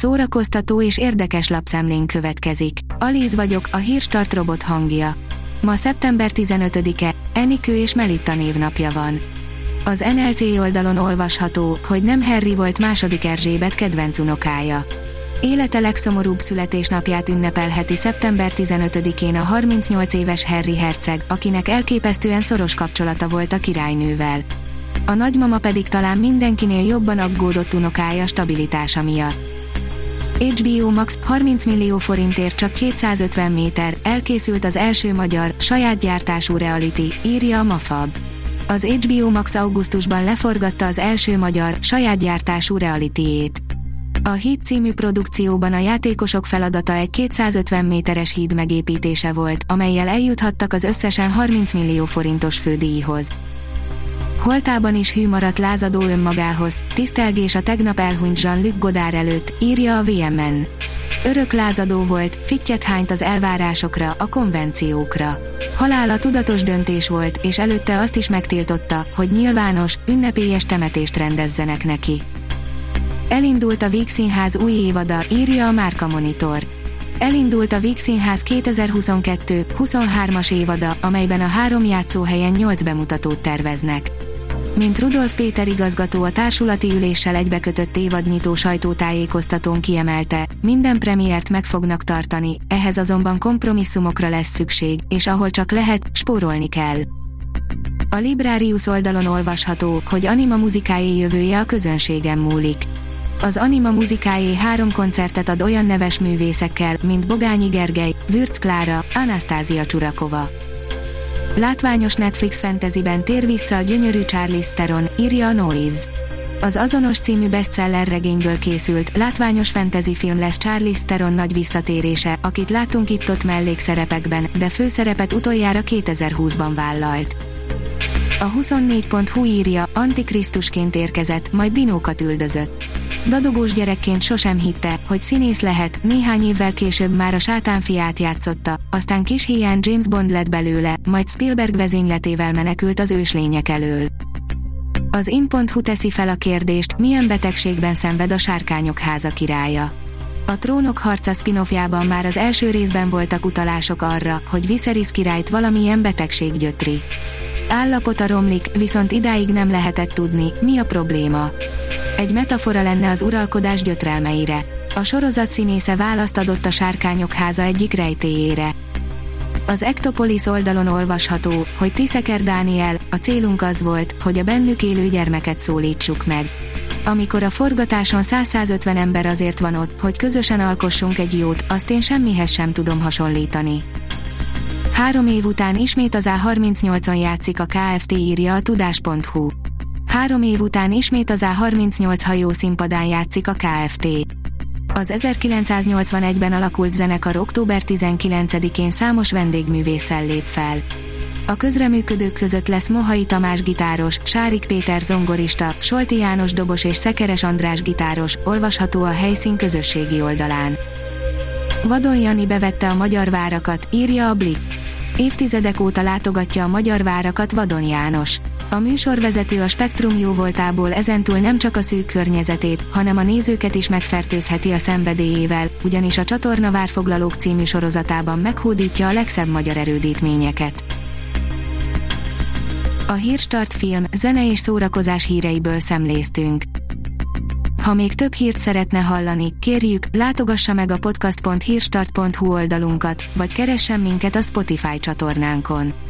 szórakoztató és érdekes lapszemlén következik. Alíz vagyok, a hírstart robot hangja. Ma szeptember 15-e, Enikő és Melitta névnapja van. Az NLC oldalon olvasható, hogy nem Harry volt második Erzsébet kedvenc unokája. Élete legszomorúbb születésnapját ünnepelheti szeptember 15-én a 38 éves Harry herceg, akinek elképesztően szoros kapcsolata volt a királynővel. A nagymama pedig talán mindenkinél jobban aggódott unokája stabilitása miatt. HBO Max 30 millió forintért csak 250 méter, elkészült az első magyar, saját gyártású reality, írja a Mafab. Az HBO Max augusztusban leforgatta az első magyar, saját gyártású realityjét. A Híd című produkcióban a játékosok feladata egy 250 méteres híd megépítése volt, amelyel eljuthattak az összesen 30 millió forintos fődíjhoz. Holtában is hű maradt lázadó önmagához, tisztelgés a tegnap elhunyt Jean-Luc Godard előtt, írja a VMN. Örök lázadó volt, fittyet hányt az elvárásokra, a konvenciókra. Halála tudatos döntés volt, és előtte azt is megtiltotta, hogy nyilvános, ünnepélyes temetést rendezzenek neki. Elindult a Víg Színház új évada, írja a Márka Monitor. Elindult a Víg Színház 2022-23-as évada, amelyben a három játszóhelyen 8 bemutatót terveznek. Mint Rudolf Péter igazgató a társulati üléssel egybekötött évadnyitó sajtótájékoztatón kiemelte, minden premiért meg fognak tartani, ehhez azonban kompromisszumokra lesz szükség, és ahol csak lehet, spórolni kell. A Librarius oldalon olvasható, hogy anima muzikáé jövője a közönségen múlik. Az Anima muzikájé három koncertet ad olyan neves művészekkel, mint Bogányi Gergely, Würc Klára, Anasztázia Csurakova. Látványos Netflix fantasyben tér vissza a gyönyörű Charlize Theron, írja a Noise. Az azonos című bestseller regényből készült, látványos fantasy film lesz Charlize Theron nagy visszatérése, akit láttunk itt-ott mellékszerepekben, de főszerepet utoljára 2020-ban vállalt. A 24.hu írja, Antikrisztusként érkezett, majd dinókat üldözött. Dadogós gyerekként sosem hitte, hogy színész lehet, néhány évvel később már a sátánfiát játszotta, aztán kis hiány James Bond lett belőle, majd Spielberg vezényletével menekült az őslények elől. Az in.hu teszi fel a kérdést, milyen betegségben szenved a sárkányok háza királya. A Trónok harca spin már az első részben voltak utalások arra, hogy Viserys királyt valamilyen betegség gyötri. Állapota romlik, viszont idáig nem lehetett tudni, mi a probléma. Egy metafora lenne az uralkodás gyötrelmeire. A sorozat színésze választ adott a Sárkányok háza egyik rejtéjére. Az Ektopolis oldalon olvasható, hogy Tiszeker Dániel, a célunk az volt, hogy a bennük élő gyermeket szólítsuk meg. Amikor a forgatáson 100-150 ember azért van ott, hogy közösen alkossunk egy jót, azt én semmihez sem tudom hasonlítani. Három év után ismét az A38-on játszik a KFT írja a tudás.hu. Három év után ismét az A38 hajó színpadán játszik a KFT. Az 1981-ben alakult zenekar október 19-én számos vendégművésszel lép fel. A közreműködők között lesz Mohai Tamás gitáros, Sárik Péter zongorista, Solti János dobos és Szekeres András gitáros, olvasható a helyszín közösségi oldalán. Vadon Jani bevette a magyar várakat, írja a Blik. Évtizedek óta látogatja a magyar várakat Vadon János. A műsorvezető a Spektrum jóvoltából ezentúl nem csak a szűk környezetét, hanem a nézőket is megfertőzheti a szenvedélyével, ugyanis a csatorna Várfoglalók című sorozatában meghódítja a legszebb magyar erődítményeket. A Hírstart film, zene és szórakozás híreiből szemléztünk. Ha még több hírt szeretne hallani, kérjük, látogassa meg a podcast.hírstart.hu oldalunkat, vagy keressen minket a Spotify csatornánkon.